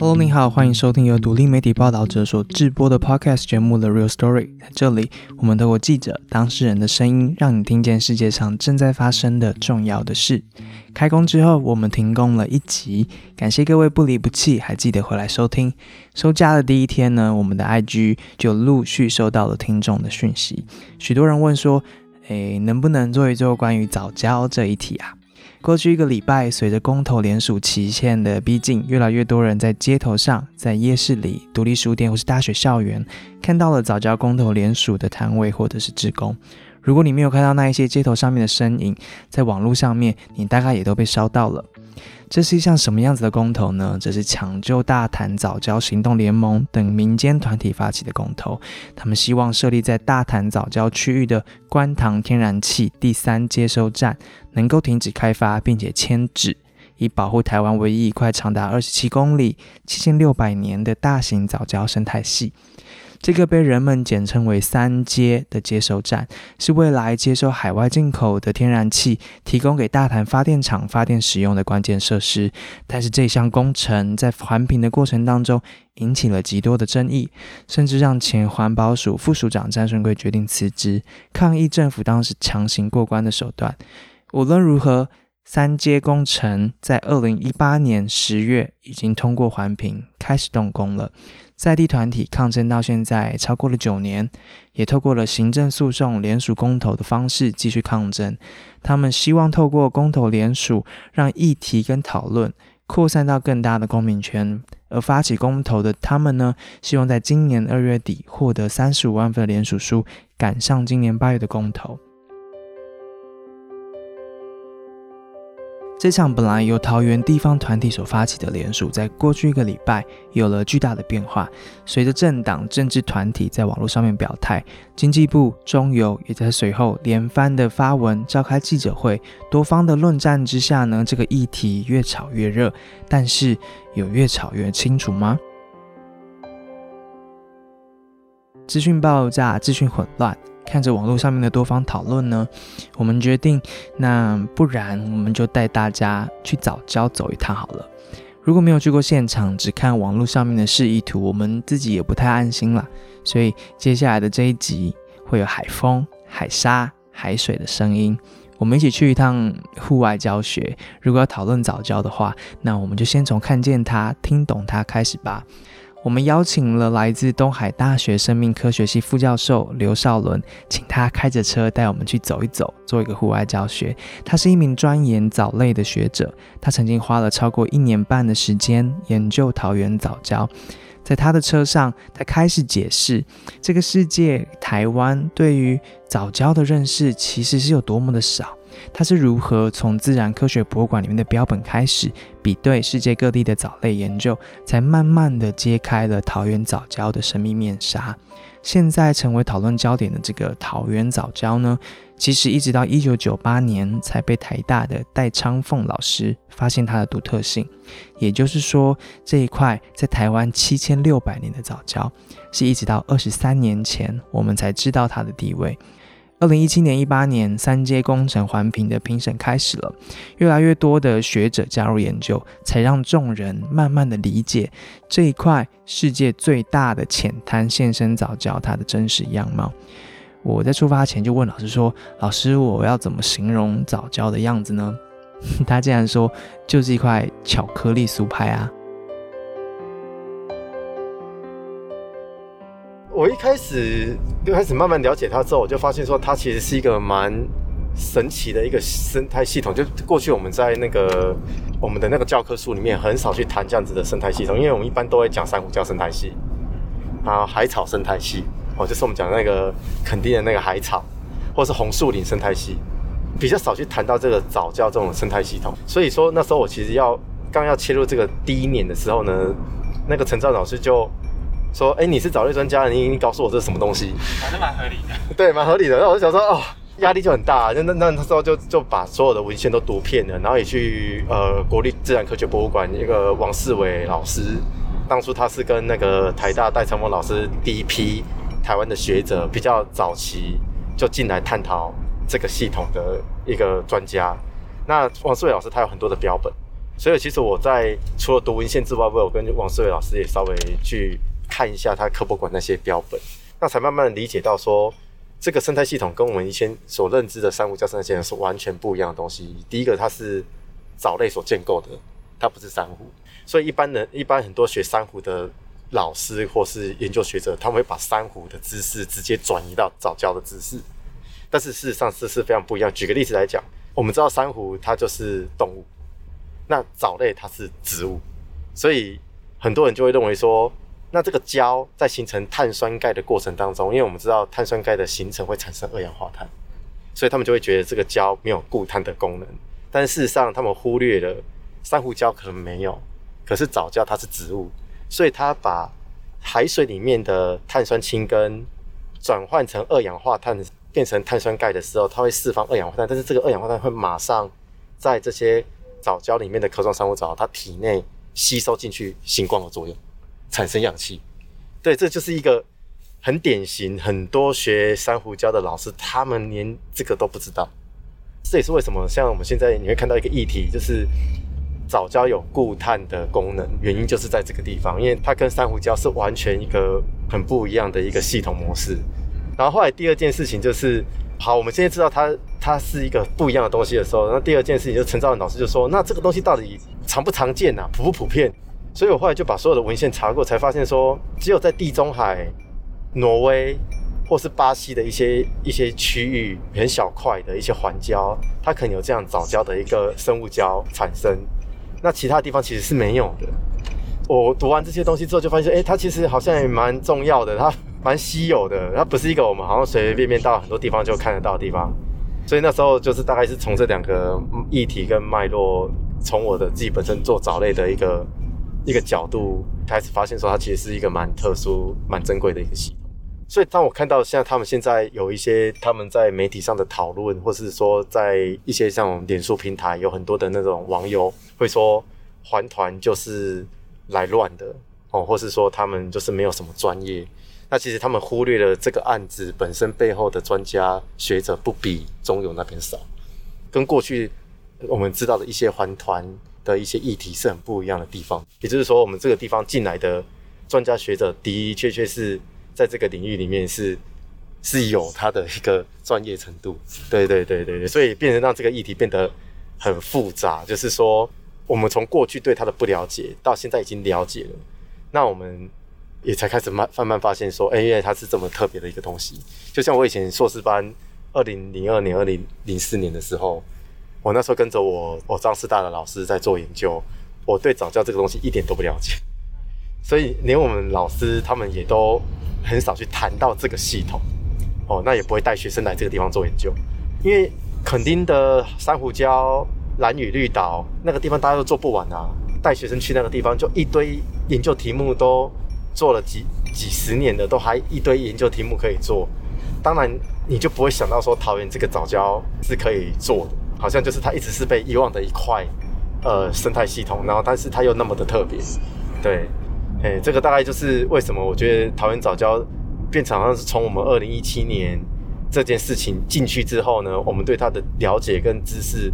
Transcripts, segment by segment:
Hello，你好，欢迎收听由独立媒体报道者所制播的 Podcast 节目《The Real Story》。在这里，我们透过记者、当事人的声音，让你听见世界上正在发生的重要的事。开工之后，我们停工了一集，感谢各位不离不弃，还记得回来收听。收假的第一天呢，我们的 IG 就陆续收到了听众的讯息，许多人问说：“诶，能不能做一做关于早教这一题啊？”过去一个礼拜，随着公投联署期限的逼近，越来越多人在街头上、在夜市里、独立书店或是大学校园，看到了早教公投联署的摊位或者是职工。如果你没有看到那一些街头上面的身影，在网络上面，你大概也都被烧到了。这是一项什么样子的公投呢？这是抢救大潭早教行动联盟等民间团体发起的公投。他们希望设立在大潭早教区域的观塘天然气第三接收站能够停止开发，并且迁址，以保护台湾唯一一块长达二十七公里、七千六百年的大型早教生态系。这个被人们简称为“三阶”的接收站，是未来接收海外进口的天然气，提供给大潭发电厂发电使用的关键设施。但是这项工程在环评的过程当中引起了极多的争议，甚至让前环保署副署长詹顺贵决定辞职，抗议政府当时强行过关的手段。无论如何，三阶工程在二零一八年十月已经通过环评，开始动工了。在地团体抗争到现在超过了九年，也透过了行政诉讼、联署公投的方式继续抗争。他们希望透过公投联署，让议题跟讨论扩散到更大的公民圈。而发起公投的他们呢，希望在今年二月底获得三十五万份联署书，赶上今年八月的公投。这场本来由桃园地方团体所发起的联署，在过去一个礼拜有了巨大的变化。随着政党、政治团体在网络上面表态，经济部、中油也在随后连番的发文、召开记者会，多方的论战之下呢，这个议题越炒越热。但是有越炒越清楚吗？资讯爆炸，资讯混乱。看着网络上面的多方讨论呢，我们决定，那不然我们就带大家去早教走一趟好了。如果没有去过现场，只看网络上面的示意图，我们自己也不太安心了。所以接下来的这一集会有海风、海沙、海水的声音，我们一起去一趟户外教学。如果要讨论早教的话，那我们就先从看见它、听懂它开始吧。我们邀请了来自东海大学生命科学系副教授刘少伦，请他开着车带我们去走一走，做一个户外教学。他是一名钻研藻类的学者，他曾经花了超过一年半的时间研究桃园藻礁。在他的车上，他开始解释这个世界台湾对于藻礁的认识其实是有多么的少。他是如何从自然科学博物馆里面的标本开始，比对世界各地的藻类研究，才慢慢的揭开了桃园藻礁的神秘面纱。现在成为讨论焦点的这个桃园藻礁呢，其实一直到一九九八年才被台大的戴昌凤老师发现它的独特性。也就是说，这一块在台湾七千六百年的藻礁，是一直到二十三年前我们才知道它的地位。二零一七年、一八年，三阶工程环评的评审开始了，越来越多的学者加入研究，才让众人慢慢的理解这一块世界最大的浅滩现身早教它的真实样貌。我在出发前就问老师说：“老师，我要怎么形容早教的样子呢？” 他竟然说：“就是一块巧克力酥派啊。”我一开始就开始慢慢了解它之后，我就发现说它其实是一个蛮神奇的一个生态系统。就过去我们在那个我们的那个教科书里面很少去谈这样子的生态系统，因为我们一般都会讲珊瑚礁生态系啊、海草生态系，哦，就是我们讲那个垦丁的那个海草，或是红树林生态系，比较少去谈到这个藻礁这种生态系统。所以说那时候我其实要刚要切入这个第一年的时候呢，那个陈照老师就。说，哎，你是藻类专家，你你告诉我这是什么东西？反正蛮合理的。对，蛮合理的。那我就想说，哦，压力就很大。那那那时候就就把所有的文献都读遍了，然后也去呃国立自然科学博物馆一个王世伟老师，当初他是跟那个台大戴长峰老师第一批台湾的学者比较早期就进来探讨这个系统的一个专家。那王世伟老师他有很多的标本，所以其实我在除了读文献之外，我有跟王世伟老师也稍微去看一下他科博馆那些标本，那才慢慢的理解到说，这个生态系统跟我们以前所认知的珊瑚礁生态系统是完全不一样的东西。第一个，它是藻类所建构的，它不是珊瑚，所以一般人一般很多学珊瑚的老师或是研究学者，他们会把珊瑚的知识直接转移到藻礁的知识，但是事实上这是非常不一样。举个例子来讲。我们知道珊瑚它就是动物，那藻类它是植物，所以很多人就会认为说，那这个胶在形成碳酸钙的过程当中，因为我们知道碳酸钙的形成会产生二氧化碳，所以他们就会觉得这个胶没有固碳的功能。但事实上，他们忽略了珊瑚礁可能没有，可是藻礁它是植物，所以它把海水里面的碳酸氢根转换成二氧化碳。变成碳酸钙的时候，它会释放二氧化碳，但是这个二氧化碳会马上在这些藻礁里面的壳状珊瑚藻，它体内吸收进去星光的作用，产生氧气。对，这就是一个很典型，很多学珊瑚礁的老师，他们连这个都不知道。这也是为什么，像我们现在你会看到一个议题，就是藻礁有固碳的功能，原因就是在这个地方，因为它跟珊瑚礁是完全一个很不一样的一个系统模式。然后后来第二件事情就是，好，我们现在知道它它是一个不一样的东西的时候，那第二件事情就陈兆文老师就说，那这个东西到底常不常见呐，普不普遍？所以我后来就把所有的文献查过，才发现说，只有在地中海、挪威或是巴西的一些一些区域很小块的一些环礁，它可能有这样藻礁的一个生物礁产生，那其他地方其实是没有的。我读完这些东西之后，就发现，哎，它其实好像也蛮重要的，它。蛮稀有的，它不是一个我们好像随随便便到很多地方就看得到的地方，所以那时候就是大概是从这两个议题跟脉络，从我的自己本身做藻类的一个一个角度开始发现，说它其实是一个蛮特殊、蛮珍贵的一个系统。所以当我看到像他们现在有一些他们在媒体上的讨论，或是说在一些像脸书平台有很多的那种网友会说环团就是来乱的哦，或是说他们就是没有什么专业。那其实他们忽略了这个案子本身背后的专家学者不比中游那边少，跟过去我们知道的一些环团的一些议题是很不一样的地方。也就是说，我们这个地方进来的专家学者的的确确是在这个领域里面是是有他的一个专业程度。对对对对对，所以变成让这个议题变得很复杂。就是说，我们从过去对他的不了解，到现在已经了解了，那我们。也才开始慢慢慢发现说，哎，原来它是这么特别的一个东西。就像我以前硕士班，二零零二年、二零零四年的时候，我那时候跟着我我张师大的老师在做研究，我对早教这个东西一点都不了解，所以连我们老师他们也都很少去谈到这个系统。哦，那也不会带学生来这个地方做研究，因为垦丁的珊瑚礁、蓝屿绿岛那个地方大家都做不完啊，带学生去那个地方就一堆研究题目都。做了几几十年的，都还一堆研究题目可以做。当然，你就不会想到说桃园这个早教是可以做的，好像就是它一直是被遗忘的一块呃生态系统。然后，但是它又那么的特别，对，哎，这个大概就是为什么我觉得桃园早教变成好像是从我们二零一七年这件事情进去之后呢，我们对它的了解跟知识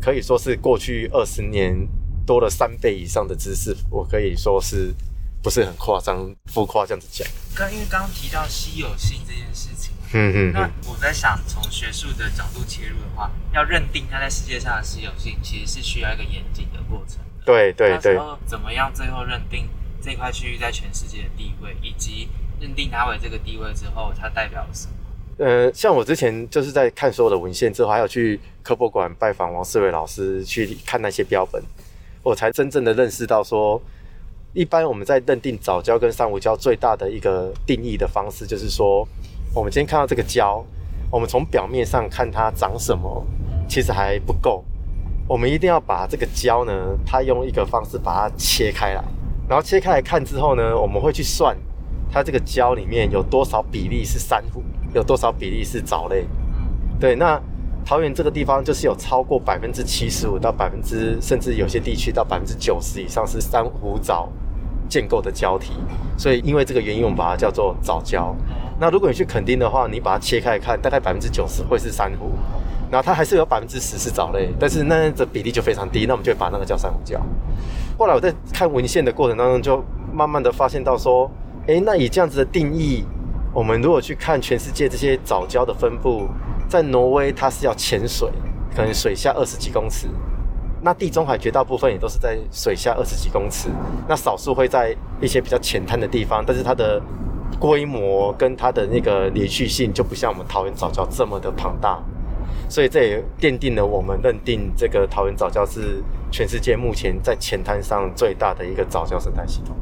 可以说是过去二十年多了三倍以上的知识，我可以说是。不是很夸张、浮夸这样子讲。刚因为刚提到稀有性这件事情，嗯嗯，那我在想，从学术的角度切入的话，要认定它在世界上的稀有性，其实是需要一个严谨的过程。对对对。然后怎么样最后认定这块区域在全世界的地位，以及认定它为这个地位之后，它代表了什么？呃，像我之前就是在看所有的文献之后，还有去科博馆拜访王世伟老师，去看那些标本，我才真正的认识到说。一般我们在认定藻礁跟珊瑚礁最大的一个定义的方式，就是说，我们今天看到这个礁，我们从表面上看它长什么，其实还不够。我们一定要把这个礁呢，它用一个方式把它切开来，然后切开来看之后呢，我们会去算它这个礁里面有多少比例是珊瑚，有多少比例是藻类。对，那。桃园这个地方就是有超过百分之七十五到百分之，甚至有些地区到百分之九十以上是珊瑚藻建构的礁体，所以因为这个原因，我们把它叫做藻礁。那如果你去垦丁的话，你把它切开看，大概百分之九十会是珊瑚，然后它还是有百分之十是藻类，但是那的比例就非常低，那我们就会把那个叫珊瑚礁。后来我在看文献的过程当中，就慢慢的发现到说，诶，那以这样子的定义，我们如果去看全世界这些藻礁的分布，在挪威它是要潜水，可能水下二十几公尺。那地中海绝大部分也都是在水下二十几公尺，那少数会在一些比较浅滩的地方，但是它的规模跟它的那个连续性就不像我们桃园早教这么的庞大，所以这也奠定了我们认定这个桃园早教是全世界目前在浅滩上最大的一个早教生态系统。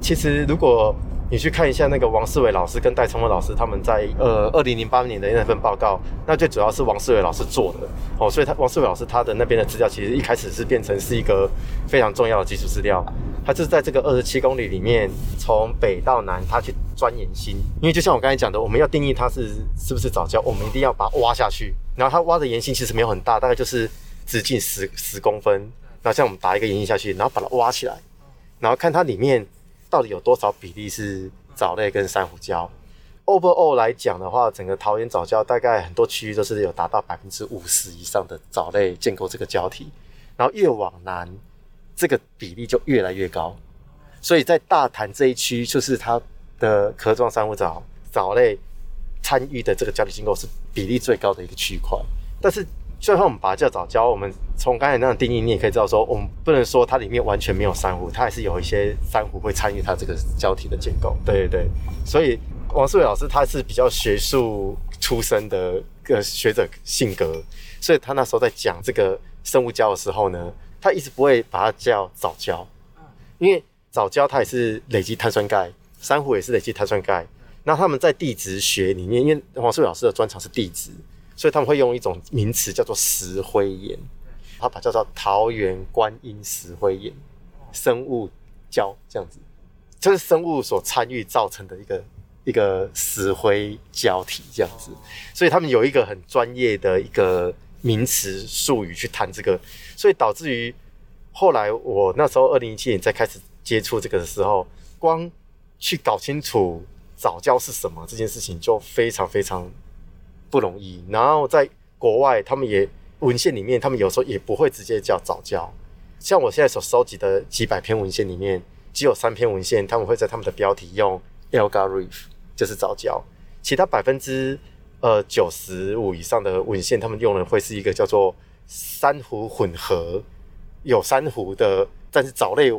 其实如果你去看一下那个王世伟老师跟戴崇文老师他们在呃二零零八年的那份报告，那最主要是王世伟老师做的哦，所以他王世伟老师他的那边的资料其实一开始是变成是一个非常重要的基础资料，他就是在这个二十七公里里面从北到南他去钻岩心，因为就像我刚才讲的，我们要定义它是是不是早教，我们一定要把它挖下去，然后他挖的岩心其实没有很大，大概就是直径十十公分，然后像我们打一个岩心下去，然后把它挖起来，然后看它里面。到底有多少比例是藻类跟珊瑚礁？Overall 来讲的话，整个桃园藻礁大概很多区域都是有达到百分之五十以上的藻类建构这个礁体，然后越往南，这个比例就越来越高。所以在大潭这一区，就是它的壳状珊瑚藻藻类参与的这个礁体结构是比例最高的一个区块，但是。最后我们把它叫早教，我们从刚才那样定义，你也可以知道说，我们不能说它里面完全没有珊瑚，它还是有一些珊瑚会参与它这个胶体的结构。对对对，所以王世伟老师他是比较学术出身的个学者性格，所以他那时候在讲这个生物胶的时候呢，他一直不会把它叫早胶，因为早胶它也是累积碳酸钙，珊瑚也是累积碳酸钙。那他们在地质学里面，因为王世伟老师的专长是地质。所以他们会用一种名词叫做石灰岩，他把叫做桃园观音石灰岩生物胶这样子，这是生物所参与造成的一个一个石灰胶体这样子，所以他们有一个很专业的一个名词术语去谈这个，所以导致于后来我那时候二零一七年在开始接触这个的时候，光去搞清楚早教是什么这件事情就非常非常。不容易。然后在国外，他们也文献里面，他们有时候也不会直接叫早教。像我现在所收集的几百篇文献里面，只有三篇文献，他们会在他们的标题用 Elga Reef 就是早教。其他百分之呃九十五以上的文献，他们用的会是一个叫做珊瑚混合，有珊瑚的，但是藻类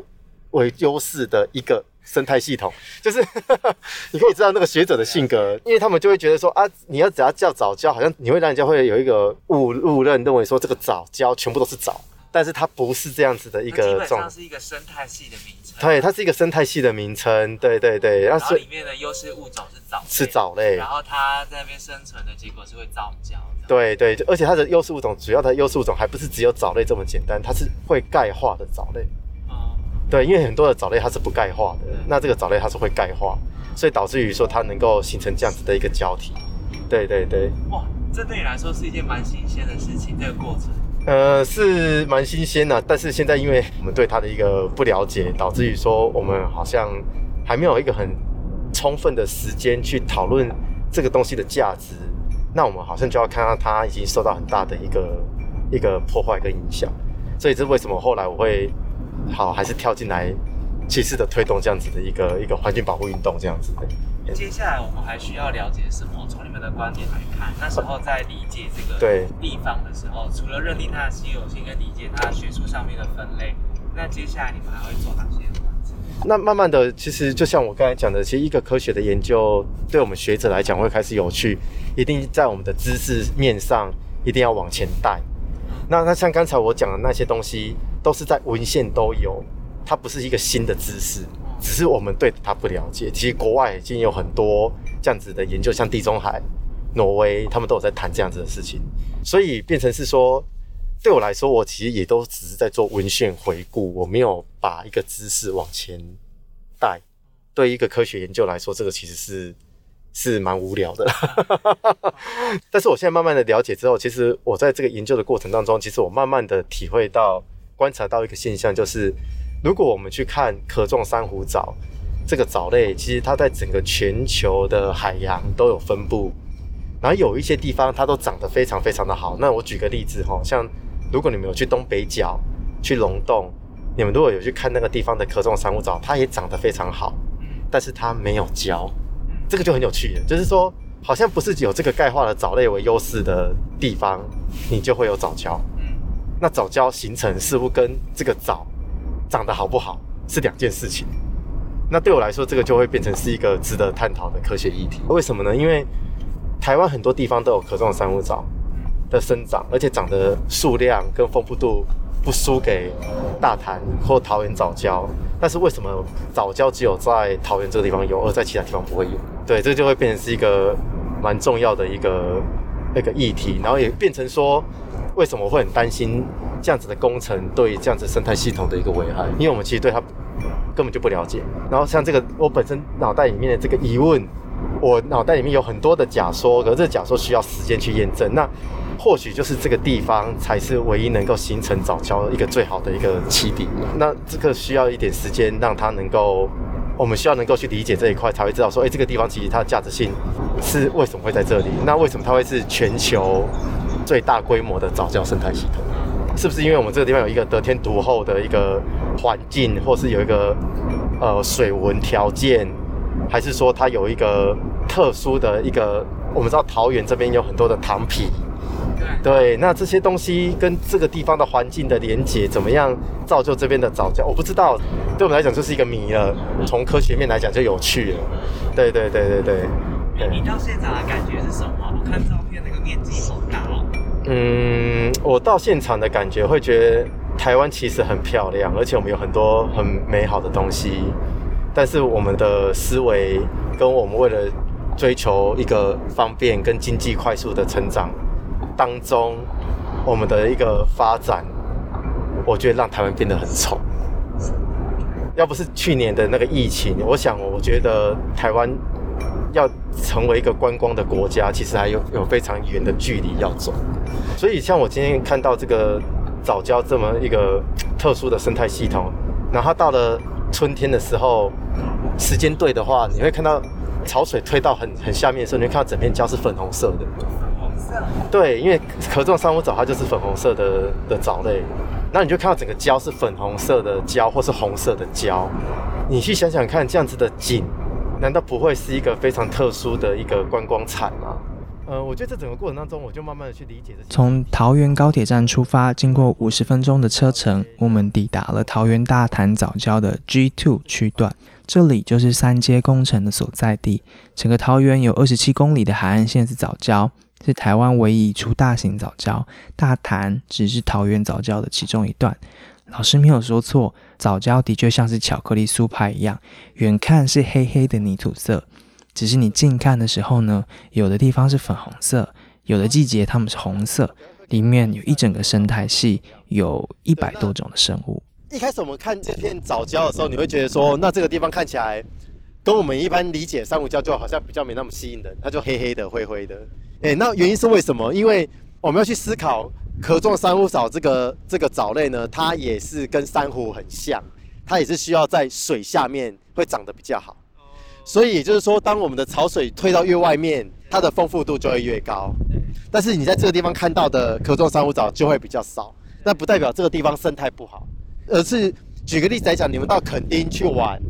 为优势的一个。生态系统就是 你可以知道那个学者的性格，因为他们就会觉得说啊，你要只要叫藻礁，好像你会让人家会有一个误误认，认为说这个藻礁全部都是藻，但是它不是这样子的一个。基本上是一个生态系的名称。对，它是一个生态系的名称。对对对，然后里面的优势物种是藻，是藻类。然后它在那边生存的结果是会造礁。对对，而且它的优势物种，主要的优势物种还不是只有藻类这么简单，它是会钙化的藻类。对，因为很多的藻类它是不钙化的，那这个藻类它是会钙化，所以导致于说它能够形成这样子的一个胶体。对对对。哇，这对你来说是一件蛮新鲜的事情，这个过程。呃，是蛮新鲜的，但是现在因为我们对它的一个不了解，导致于说我们好像还没有一个很充分的时间去讨论这个东西的价值，那我们好像就要看到它已经受到很大的一个一个破坏跟影响，所以这为什么后来我会。好，还是跳进来，其次的推动这样子的一个一个环境保护运动这样子的。接下来我们还需要了解什么？从你们的观点来看，那时候在理解这个地方的时候，除了认定它的稀有性跟理解它学术上面的分类，那接下来你们还会做哪些那慢慢的，其实就像我刚才讲的，其实一个科学的研究，对我们学者来讲会开始有趣，一定在我们的知识面上一定要往前带。那那像刚才我讲的那些东西。都是在文献都有，它不是一个新的知识，只是我们对它不了解。其实国外已经有很多这样子的研究，像地中海、挪威，他们都有在谈这样子的事情。所以变成是说，对我来说，我其实也都只是在做文献回顾，我没有把一个知识往前带。对一个科学研究来说，这个其实是 是蛮无聊的。但是我现在慢慢的了解之后，其实我在这个研究的过程当中，其实我慢慢的体会到。观察到一个现象，就是如果我们去看壳状珊瑚藻这个藻类，其实它在整个全球的海洋都有分布，然后有一些地方它都长得非常非常的好。那我举个例子哈，像如果你们有去东北角、去龙洞，你们如果有去看那个地方的壳状珊瑚藻，它也长得非常好，但是它没有胶，这个就很有趣，就是说好像不是有这个钙化的藻类为优势的地方，你就会有藻胶。那藻胶形成似乎跟这个藻长得好不好是两件事情。那对我来说，这个就会变成是一个值得探讨的科学议题。为什么呢？因为台湾很多地方都有壳状珊瑚藻的生长，而且长的数量跟丰富度不输给大潭或桃园藻礁。但是为什么藻礁只有在桃园这个地方有，而在其他地方不会有？对，这就会变成是一个蛮重要的一个那个议题，然后也变成说，为什么会很担心这样子的工程对这样子生态系统的一个危害？因为我们其实对它。根本就不了解。然后像这个，我本身脑袋里面的这个疑问，我脑袋里面有很多的假说，可是这假说需要时间去验证。那或许就是这个地方才是唯一能够形成早教一个最好的一个起点。那这个需要一点时间，让它能够，我们需要能够去理解这一块，才会知道说，哎，这个地方其实它的价值性是为什么会在这里？那为什么它会是全球最大规模的早教生态系统？是不是因为我们这个地方有一个得天独厚的一个环境，或是有一个呃水文条件，还是说它有一个特殊的一个？我们知道桃园这边有很多的糖皮，对，那这些东西跟这个地方的环境的连接怎么样造就这边的早教？我不知道，对我们来讲就是一个谜了。从科学面来讲就有趣了。对对对对对。你到现场的感觉是什么？我看照片那个面积好大哦。嗯，我到现场的感觉会觉得台湾其实很漂亮，而且我们有很多很美好的东西。但是我们的思维跟我们为了追求一个方便跟经济快速的成长当中，我们的一个发展，我觉得让台湾变得很丑。要不是去年的那个疫情，我想我觉得台湾。要成为一个观光的国家，其实还有有非常远的距离要走。所以，像我今天看到这个藻礁这么一个特殊的生态系统，然后到了春天的时候，时间对的话，你会看到潮水退到很很下面的时候，你会看到整片礁是粉红色的。红色。对，因为壳状珊瑚藻它就是粉红色的的藻类，那你就看到整个礁是粉红色的礁，或是红色的礁。你去想想看，这样子的景。难道不会是一个非常特殊的一个观光产吗？呃，我觉得这整个过程当中，我就慢慢的去理解。从桃园高铁站出发，经过五十分钟的车程，我们抵达了桃园大潭早教的 G Two 区段，这里就是三阶工程的所在地。整个桃园有二十七公里的海岸线是早教，是台湾唯一一处大型早教。大潭只是桃园早教的其中一段。老师没有说错，藻礁的确像是巧克力酥派一样，远看是黑黑的泥土色，只是你近看的时候呢，有的地方是粉红色，有的季节它们是红色，里面有一整个生态系，有一百多种的生物。一开始我们看这片藻礁的时候，你会觉得说，那这个地方看起来跟我们一般理解珊瑚礁就好像比较没那么吸引人，它就黑黑的、灰灰的。诶，那原因是为什么？因为我们要去思考。壳状珊瑚藻这个这个藻类呢，它也是跟珊瑚很像，它也是需要在水下面会长得比较好。所以也就是说，当我们的潮水退到越外面，它的丰富度就会越高。但是你在这个地方看到的壳状珊瑚藻就会比较少。那不代表这个地方生态不好，而是举个例子来讲，你们到垦丁去玩，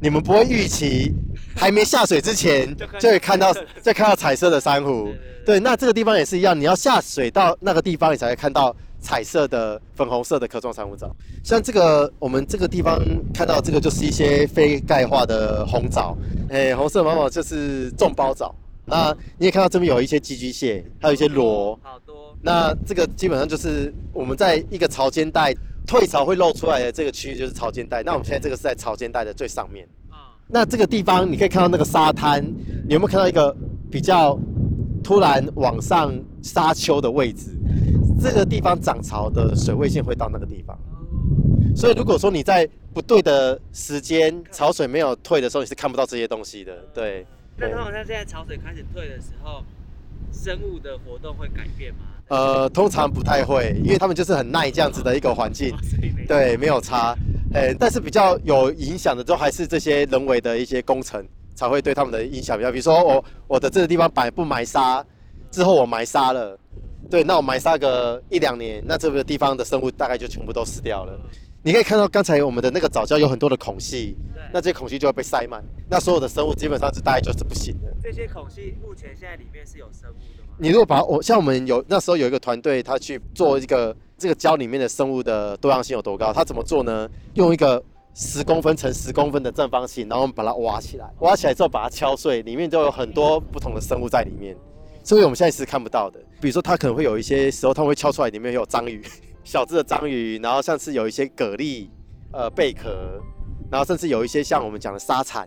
你们不会预期还没下水之前就会看到就看到彩色的珊瑚。对，那这个地方也是一样，你要下水到那个地方，你才会看到彩色的粉红色的壳状珊瑚藻。像这个，我们这个地方看到这个就是一些非钙化的红藻，哎，红色毛毛就是重包藻。那你也看到这边有一些寄居蟹，还有一些螺，好多。那这个基本上就是我们在一个潮间带退潮会露出来的这个区域就是潮间带。那我们现在这个是在潮间带的最上面。啊。那这个地方你可以看到那个沙滩，你有没有看到一个比较？突然往上沙丘的位置，这个地方涨潮的水位线会到那个地方，所以如果说你在不对的时间，潮水没有退的时候，你是看不到这些东西的。对。那通常像现在潮水开始退的时候，生物的活动会改变吗？呃，通常不太会，因为他们就是很耐这样子的一个环境。对，没有差。哎，但是比较有影响的，都还是这些人为的一些工程才会对他们的影响比较。比如说我我的这个地方摆不埋沙，之后我埋沙了，对，那我埋沙个一两年，那这个地方的生物大概就全部都死掉了。你可以看到刚才我们的那个藻礁有很多的孔隙，那这些孔隙就会被塞满，那所有的生物基本上是大概就是不行的。这些孔隙目前现在里面是有生物？你如果把我像我们有那时候有一个团队，他去做一个这个礁里面的生物的多样性有多高？他怎么做呢？用一个十公分乘十公分的正方形，然后我们把它挖起来，挖起来之后把它敲碎，里面就有很多不同的生物在里面，所以我们现在是看不到的。比如说它可能会有一些时候，它会敲出来里面有章鱼。小只的章鱼，然后像是有一些蛤蜊、呃贝壳，然后甚至有一些像我们讲的沙蚕、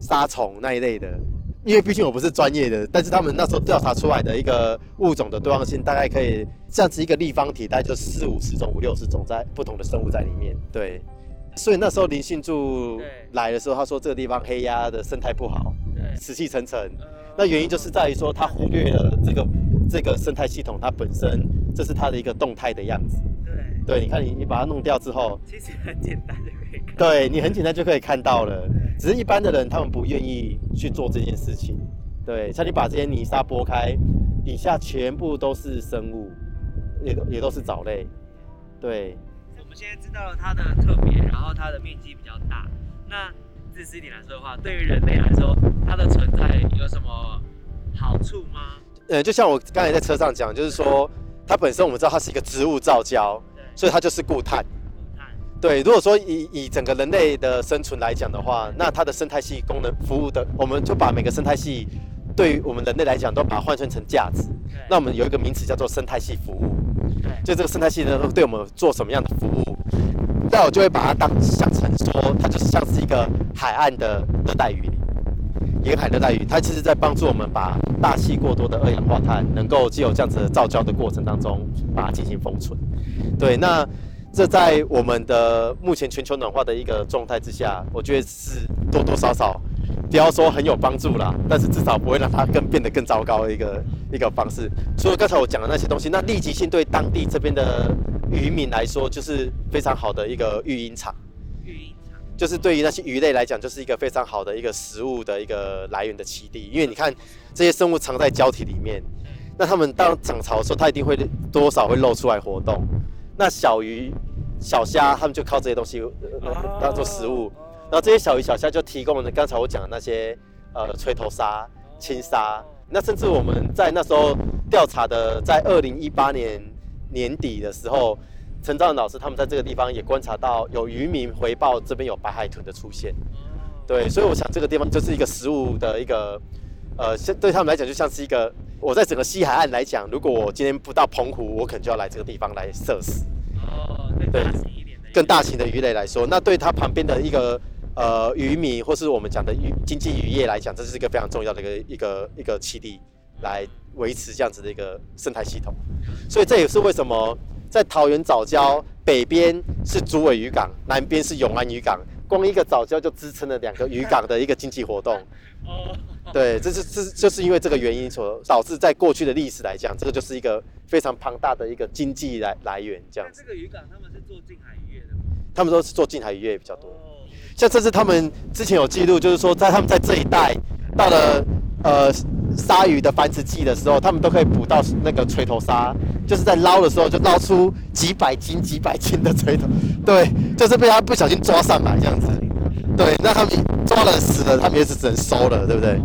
沙虫那一类的。因为毕竟我不是专业的，但是他们那时候调查出来的一个物种的多样性，大概可以这样子一个立方体，大概就四五十种、五六十种在不同的生物在里面。对，所以那时候林信柱来的时候，他说这个地方黑鸭的生态不好，死气沉沉。那原因就是在于说他忽略了这个这个生态系统它本身，这是它的一个动态的样子。对，对你看你你把它弄掉之后，其实很简单就可以看。对你很简单就可以看到了，只是一般的人他们不愿意去做这件事情。对，像你把这些泥沙拨开，底下全部都是生物，也都也都是藻类。对。我们现在知道了它的特别，然后它的面积比较大。那自私一点来说的话，对于人类来说，它的存在有什么好处吗？呃，就像我刚才在车上讲，就是说。它本身我们知道它是一个植物造礁，所以它就是固碳。对，如果说以以整个人类的生存来讲的话，那它的生态系功能服务的，我们就把每个生态系对于我们人类来讲都把它换算成价值。那我们有一个名词叫做生态系服务。就这个生态系呢，对我们做什么样的服务？那我就会把它当想成说，它就是像是一个海岸的热带雨林。沿海热带雨，它其实在帮助我们把大气过多的二氧化碳，能够既有这样子的造礁的过程当中，把它进行封存。对，那这在我们的目前全球暖化的一个状态之下，我觉得是多多少少，不要说很有帮助啦，但是至少不会让它更变得更糟糕的一个一个方式。除了刚才我讲的那些东西，那立即性对当地这边的渔民来说，就是非常好的一个育婴场。就是对于那些鱼类来讲，就是一个非常好的一个食物的一个来源的栖地。因为你看这些生物藏在胶体里面，那它们当涨潮的时候，它一定会多少会露出来活动。那小鱼、小虾，他们就靠这些东西当做食物。然后这些小鱼、小虾就提供了刚才我讲的那些呃锤头鲨、青鲨。那甚至我们在那时候调查的，在二零一八年年底的时候。陈兆老师他们在这个地方也观察到有渔民回报这边有白海豚的出现，对，所以我想这个地方就是一个食物的一个，呃，对他们来讲就像是一个，我在整个西海岸来讲，如果我今天不到澎湖，我可能就要来这个地方来射死。哦，对，更大型的鱼类来说，那对它旁边的一个呃渔民或是我们讲的渔经济渔业来讲，这是一个非常重要的一个一个一个基地，来维持这样子的一个生态系统。所以这也是为什么。在桃园早礁北边是竹尾渔港，南边是永安渔港，光一个早教就支撑了两个渔港的一个经济活动。哦，对，这是这就是因为这个原因所导致，在过去的历史来讲，这个就是一个非常庞大的一个经济来来源。这样子。这个渔港他们是做近海渔业的他们都是做近海渔业比较多。像这次他们之前有记录，就是说在他们在这一带到了。呃，鲨鱼的繁殖季的时候，他们都可以捕到那个锤头鲨，就是在捞的时候就捞出几百斤、几百斤的锤头，对，就是被他不小心抓上来这样子，对，那他们抓了死了，他们也是只能收了，对不对？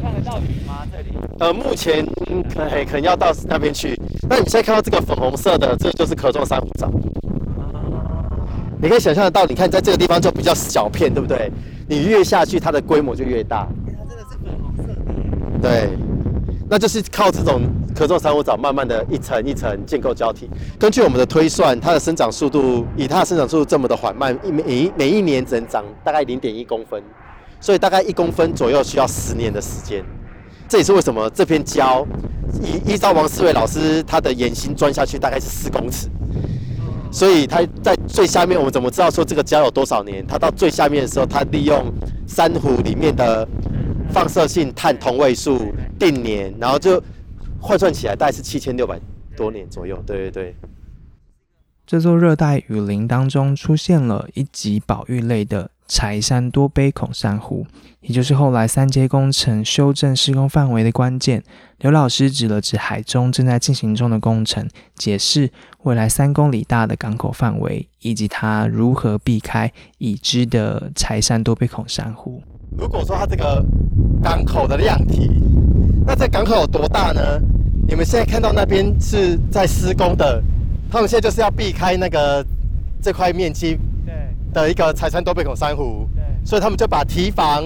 看得到鱼吗？这里？呃，目前可可能要到那边去。那你现在看到这个粉红色的，这就是壳状珊瑚藻。你可以想象得到，你看在这个地方就比较小片，对不对？你越下去，它的规模就越大。对，那就是靠这种壳状珊瑚藻慢慢的一层一层建构胶体。根据我们的推算，它的生长速度以它的生长速度这么的缓慢，一每每一年只能长大概零点一公分，所以大概一公分左右需要十年的时间。这也是为什么这片胶依依照王思伟老师他的眼型钻下去大概是四公尺，所以它在最下面，我们怎么知道说这个胶有多少年？它到最下面的时候，它利用珊瑚里面的。放射性碳同位素定年，然后就换算起来大概是七千六百多年左右。对对对。这座热带雨林当中出现了一级保育类的柴山多杯孔珊瑚，也就是后来三阶工程修正施工范围的关键。刘老师指了指海中正在进行中的工程，解释未来三公里大的港口范围，以及它如何避开已知的柴山多杯孔珊瑚。如果说它这个港口的量体，那这港口有多大呢？你们现在看到那边是在施工的。他们现在就是要避开那个这块面积的一个财山多贝孔珊瑚，所以他们就把堤防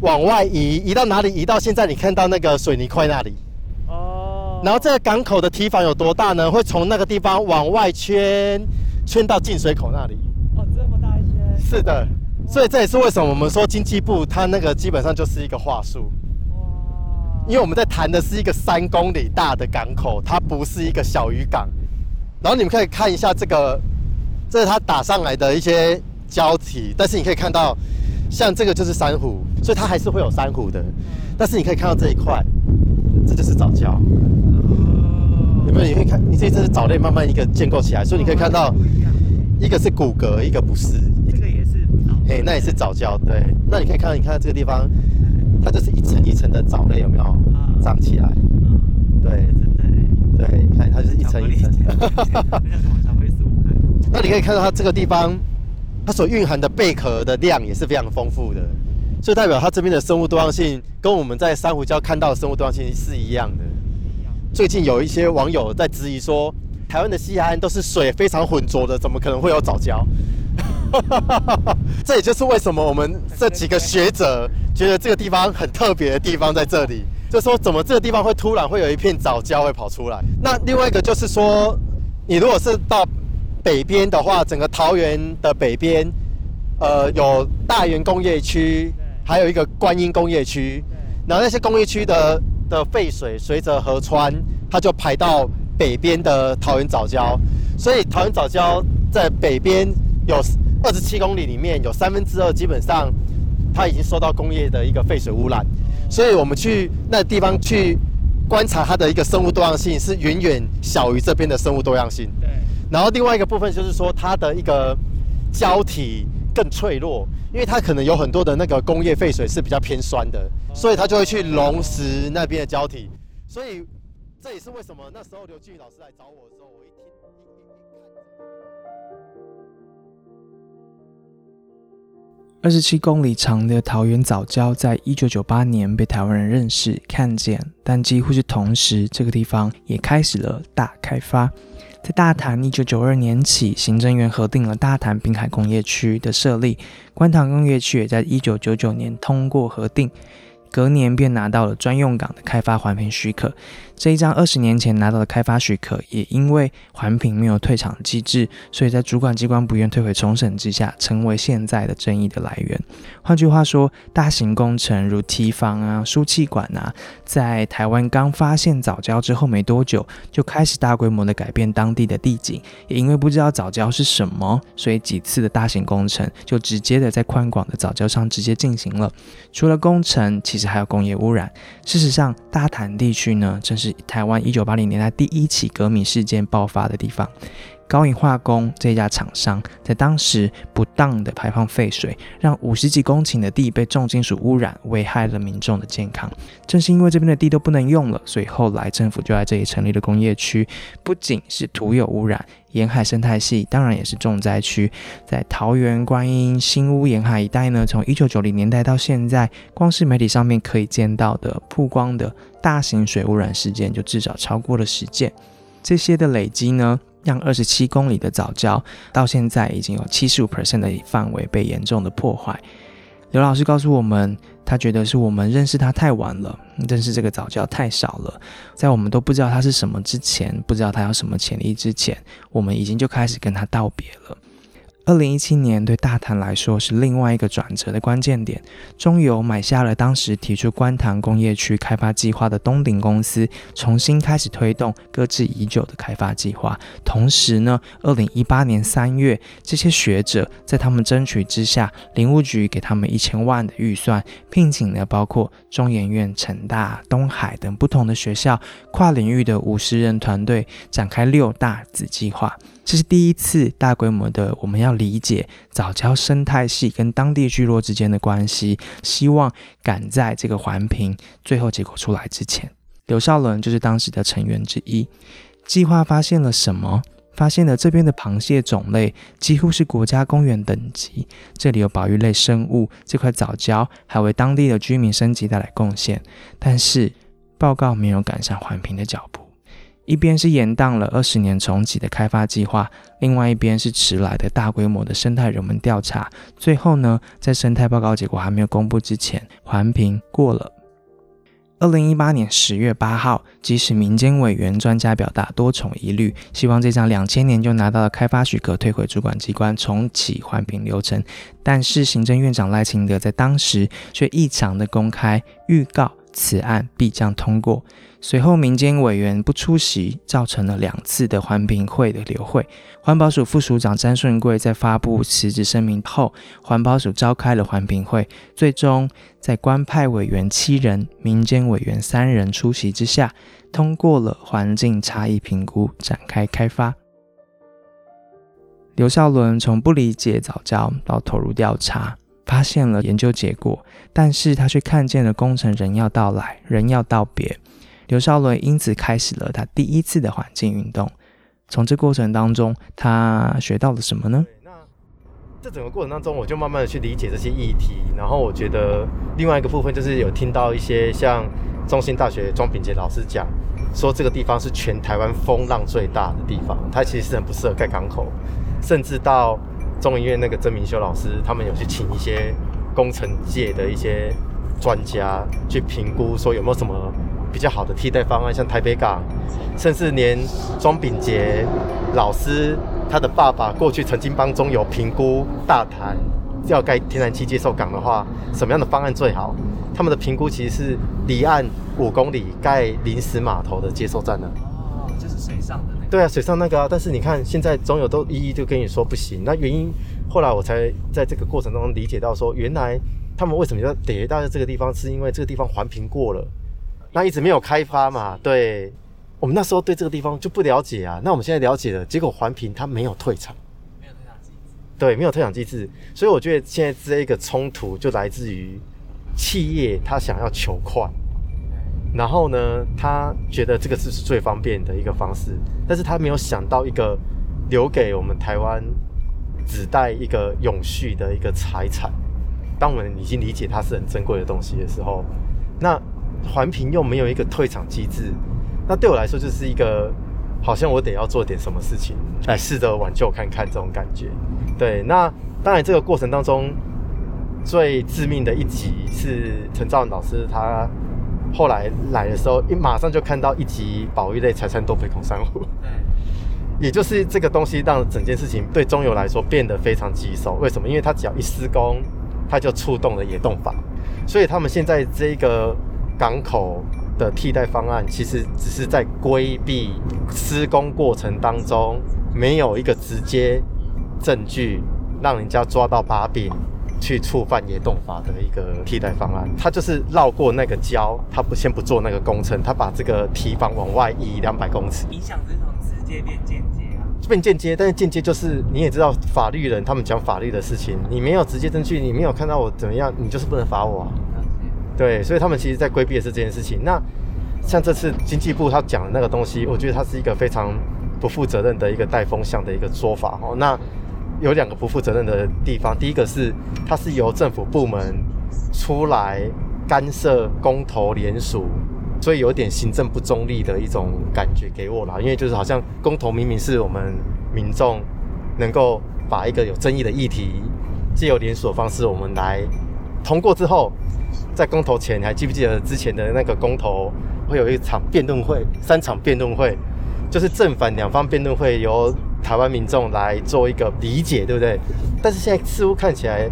往外移，移到哪里？移到现在你看到那个水泥块那里。哦。然后这个港口的堤防有多大呢？会从那个地方往外圈，圈到进水口那里。哦，这么大一圈。是的，所以这也是为什么我们说经济部它那个基本上就是一个话术。因为我们在谈的是一个三公里大的港口，它不是一个小渔港。然后你们可以看一下这个，这是它打上来的一些胶体，但是你可以看到，像这个就是珊瑚，所以它还是会有珊瑚的。但是你可以看到这一块，这就是藻礁。有没有？你可以看，你这这是藻类慢慢一个建构起来，所以你可以看到，一个是骨骼，一个不是。那也是藻礁，对。那你可以看到，你看到这个地方，它就是一层一层的藻类，有没有长起来？对。对，看它就是一层一层。那你可以看到它这个地方，它所蕴含的贝壳的量也是非常丰富的，所以代表它这边的生物多样性跟我们在珊瑚礁看到的生物多样性是一样的。最近有一些网友在质疑说，台湾的西海岸都是水非常浑浊的，怎么可能会有藻礁？这也就是为什么我们这几个学者觉得这个地方很特别的地方在这里。就说怎么这个地方会突然会有一片藻礁会跑出来？那另外一个就是说，你如果是到北边的话，整个桃园的北边，呃，有大园工业区，还有一个观音工业区，然后那些工业区的的废水随着河川，它就排到北边的桃园藻礁，所以桃园藻礁在北边有二十七公里里面有三分之二基本上它已经受到工业的一个废水污染。所以，我们去那地方去观察它的一个生物多样性，是远远小于这边的生物多样性。对。然后另外一个部分就是说，它的一个胶体更脆弱，因为它可能有很多的那个工业废水是比较偏酸的，所以它就会去溶蚀那边的胶体。所以这也是为什么那时候刘俊宇老师来找我的时候，我一二十七公里长的桃园早礁，在一九九八年被台湾人认识、看见，但几乎是同时，这个地方也开始了大开发。在大潭一九九二年起，行政院核定了大潭滨海工业区的设立，观塘工业区也在一九九九年通过核定。隔年便拿到了专用港的开发环评许可。这一张二十年前拿到的开发许可，也因为环评没有退场机制，所以在主管机关不愿退回重审之下，成为现在的争议的来源。换句话说，大型工程如堤防啊、输气管啊，在台湾刚发现早礁之后没多久，就开始大规模的改变当地的地景。也因为不知道早礁是什么，所以几次的大型工程就直接的在宽广的早礁上直接进行了。除了工程，其实还有工业污染。事实上，大潭地区呢，正是。台湾一九八零年代第一起革命事件爆发的地方，高银化工这家厂商在当时不当的排放废水，让五十几公顷的地被重金属污染，危害了民众的健康。正是因为这边的地都不能用了，所以后来政府就在这里成立了工业区。不仅是土有污染，沿海生态系当然也是重灾区。在桃园、观音、新屋沿海一带呢，从一九九零年代到现在，光是媒体上面可以见到的曝光的。大型水污染事件就至少超过了十件，这些的累积呢，让二十七公里的早教到现在已经有七十五 percent 的范围被严重的破坏。刘老师告诉我们，他觉得是我们认识他太晚了，认识这个早教太少了，在我们都不知道他是什么之前，不知道他有什么潜力之前，我们已经就开始跟他道别了。二零一七年对大潭来说是另外一个转折的关键点。中油买下了当时提出观塘工业区开发计划的东鼎公司，重新开始推动搁置已久的开发计划。同时呢，二零一八年三月，这些学者在他们争取之下，林务局给他们一千万的预算，聘请了包括中研院、成大、东海等不同的学校跨领域的五十人团队，展开六大子计划。这是第一次大规模的，我们要理解早教生态系跟当地聚落之间的关系，希望赶在这个环评最后结果出来之前。刘少伦就是当时的成员之一。计划发现了什么？发现了这边的螃蟹种类几乎是国家公园等级，这里有保育类生物，这块藻礁还为当地的居民升级带来贡献。但是报告没有赶上环评的脚步，一边是延宕了二十年重启的开发计划，另外一边是迟来的大规模的生态人文调查。最后呢，在生态报告结果还没有公布之前，环评过了。二零一八年十月八号，即使民间委员、专家表达多重疑虑，希望这张两千年就拿到的开发许可退回主管机关重启环评流程，但是行政院长赖清德在当时却异常的公开预告。此案必将通过。随后，民间委员不出席，造成了两次的环评会的流会。环保署副署长詹顺贵在发布辞职声明后，环保署召开了环评会，最终在官派委员七人、民间委员三人出席之下，通过了环境差异评估，展开开发。刘孝伦从不理解早教到投入调查。发现了研究结果，但是他却看见了工程人要到来，人要道别。刘少伦因此开始了他第一次的环境运动。从这过程当中，他学到了什么呢？那这整个过程当中，我就慢慢的去理解这些议题。然后我觉得另外一个部分就是有听到一些像中心大学庄炳杰老师讲，说这个地方是全台湾风浪最大的地方，它其实是很不适合盖港口，甚至到。中医院那个曾明修老师，他们有去请一些工程界的一些专家去评估，说有没有什么比较好的替代方案，像台北港，甚至连庄秉杰老师他的爸爸过去曾经帮中油评估大潭要盖天然气接受港的话，什么样的方案最好？他们的评估其实是离岸五公里盖临时码头的接收站呢。哦，就是水上的。对啊，水上那个啊，但是你看现在总有都一一就跟你说不行。那原因后来我才在这个过程中理解到，说原来他们为什么要叠到这个地方，是因为这个地方环评过了，那一直没有开发嘛。对，我们那时候对这个地方就不了解啊。那我们现在了解了，结果环评它没有退场，没有退场机制。对，没有退场机制，所以我觉得现在这一个冲突就来自于企业他想要求快。然后呢，他觉得这个是最方便的一个方式，但是他没有想到一个留给我们台湾只带一个永续的一个财产。当我们已经理解它是很珍贵的东西的时候，那环评又没有一个退场机制，那对我来说就是一个好像我得要做点什么事情来试着挽救看看这种感觉。对，那当然这个过程当中最致命的一集是陈兆文老师他。后来来的时候，一马上就看到一集保育类财产多肥孔珊瑚，对，也就是这个东西让整件事情对中游来说变得非常棘手。为什么？因为它只要一施工，它就触动了野动法，所以他们现在这个港口的替代方案，其实只是在规避施工过程当中没有一个直接证据让人家抓到把柄。去触犯野动法的一个替代方案，他就是绕过那个礁，他不先不做那个工程，他把这个堤防往外移两百公尺，影响这种直接变间接啊，变间接，但是间接就是你也知道法律人他们讲法律的事情，你没有直接证据，你没有看到我怎么样，你就是不能罚我。对，所以他们其实在规避的是这件事情。那像这次经济部他讲的那个东西，我觉得它是一个非常不负责任的一个带风向的一个说法哦。那有两个不负责任的地方，第一个是它是由政府部门出来干涉公投联署，所以有点行政不中立的一种感觉给我了。因为就是好像公投明明是我们民众能够把一个有争议的议题借由联署方式我们来通过之后，在公投前，你还记不记得之前的那个公投会有一场辩论会，三场辩论会，就是正反两方辩论会由。台湾民众来做一个理解，对不对？但是现在似乎看起来，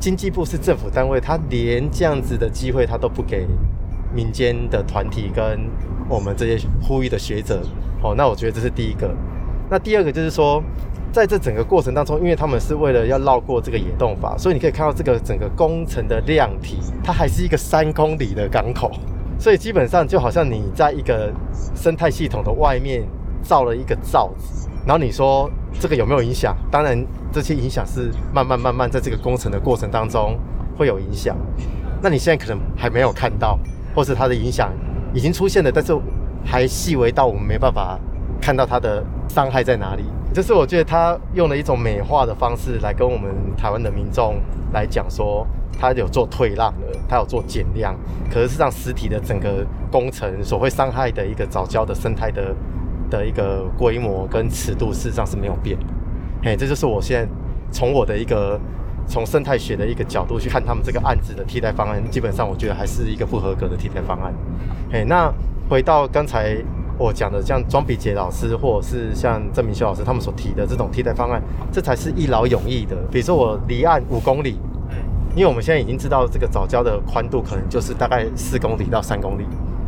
经济部是政府单位，他连这样子的机会他都不给民间的团体跟我们这些呼吁的学者。哦，那我觉得这是第一个。那第二个就是说，在这整个过程当中，因为他们是为了要绕过这个野洞法，所以你可以看到这个整个工程的量体，它还是一个三公里的港口，所以基本上就好像你在一个生态系统的外面造了一个罩子。然后你说这个有没有影响？当然，这些影响是慢慢慢慢在这个工程的过程当中会有影响。那你现在可能还没有看到，或是它的影响已经出现了，但是还细微到我们没办法看到它的伤害在哪里。就是我觉得他用了一种美化的方式来跟我们台湾的民众来讲说，他有做退让了，他有做减量，可是让实体的整个工程所会伤害的一个早教的生态的的一个规模跟尺度，事实上是没有变。嘿，这就是我现在从我的一个。从生态学的一个角度去看他们这个案子的替代方案，基本上我觉得还是一个不合格的替代方案。嘿，那回到刚才我讲的，像庄比杰老师或者是像郑明修老师他们所提的这种替代方案，这才是一劳永逸的。比如说我离岸五公里，因为我们现在已经知道这个早礁的宽度可能就是大概四公里到三公里，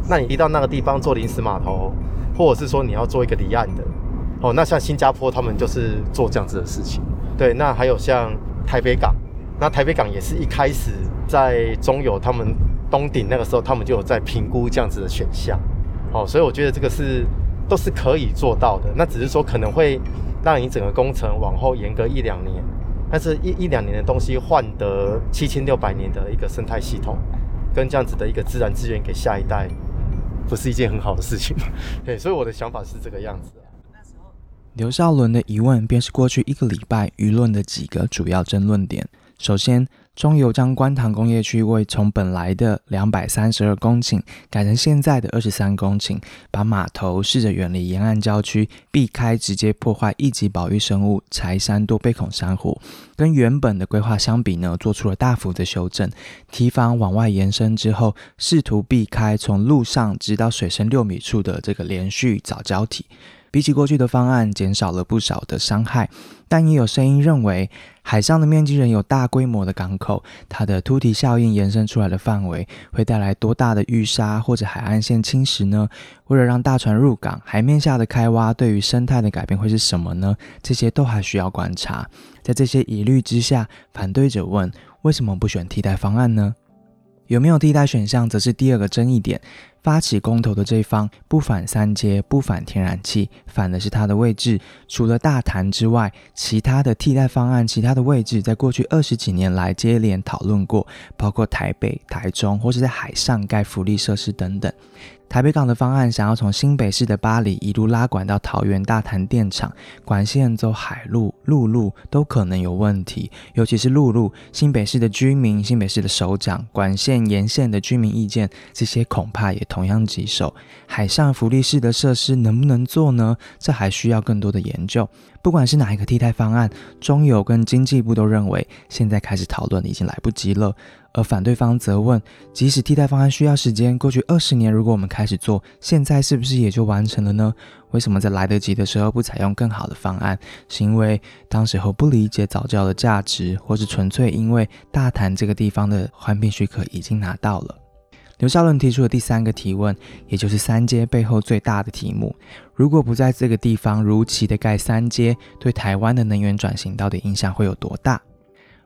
那你离到那个地方做临时码头，或者是说你要做一个离岸的，哦，那像新加坡他们就是做这样子的事情。对，那还有像。台北港，那台北港也是一开始在中油他们东顶那个时候，他们就有在评估这样子的选项，哦，所以我觉得这个是都是可以做到的。那只是说可能会让你整个工程往后延个一两年，但是一一两年的东西换得七千六百年的一个生态系统，跟这样子的一个自然资源给下一代，不是一件很好的事情吗？对，所以我的想法是这个样子。刘少伦的疑问便是过去一个礼拜舆论的几个主要争论点。首先，中油将观塘工业区位从本来的两百三十二公顷改成现在的二十三公顷，把码头试着远离沿岸郊区，避开直接破坏一级保育生物柴山多贝孔珊瑚。跟原本的规划相比呢，做出了大幅的修正。堤防往外延伸之后，试图避开从陆上直到水深六米处的这个连续早礁体。比起过去的方案，减少了不少的伤害，但也有声音认为，海上的面积仍有大规模的港口，它的突堤效应延伸出来的范围会带来多大的淤沙或者海岸线侵蚀呢？为了让大船入港，海面下的开挖对于生态的改变会是什么呢？这些都还需要观察。在这些疑虑之下，反对者问：为什么不选替代方案呢？有没有替代选项，则是第二个争议点。发起公投的这一方不反三阶，不反天然气，反的是它的位置。除了大潭之外，其他的替代方案、其他的位置，在过去二十几年来接连讨论过，包括台北、台中，或是在海上盖福利设施等等。台北港的方案想要从新北市的巴黎一路拉管到桃园大潭电厂，管线走海路、陆路都可能有问题，尤其是陆路。新北市的居民、新北市的首长、管线沿线的居民意见，这些恐怕也同样棘手。海上福利式的设施能不能做呢？这还需要更多的研究。不管是哪一个替代方案，中油跟经济部都认为，现在开始讨论已经来不及了。而反对方则问：即使替代方案需要时间，过去二十年，如果我们开始做，现在是不是也就完成了呢？为什么在来得及的时候不采用更好的方案？是因为当时候不理解早教的价值，或是纯粹因为大潭这个地方的环评许可已经拿到了？刘少伦提出的第三个提问，也就是三阶背后最大的题目：如果不在这个地方如期的盖三阶，对台湾的能源转型到底影响会有多大？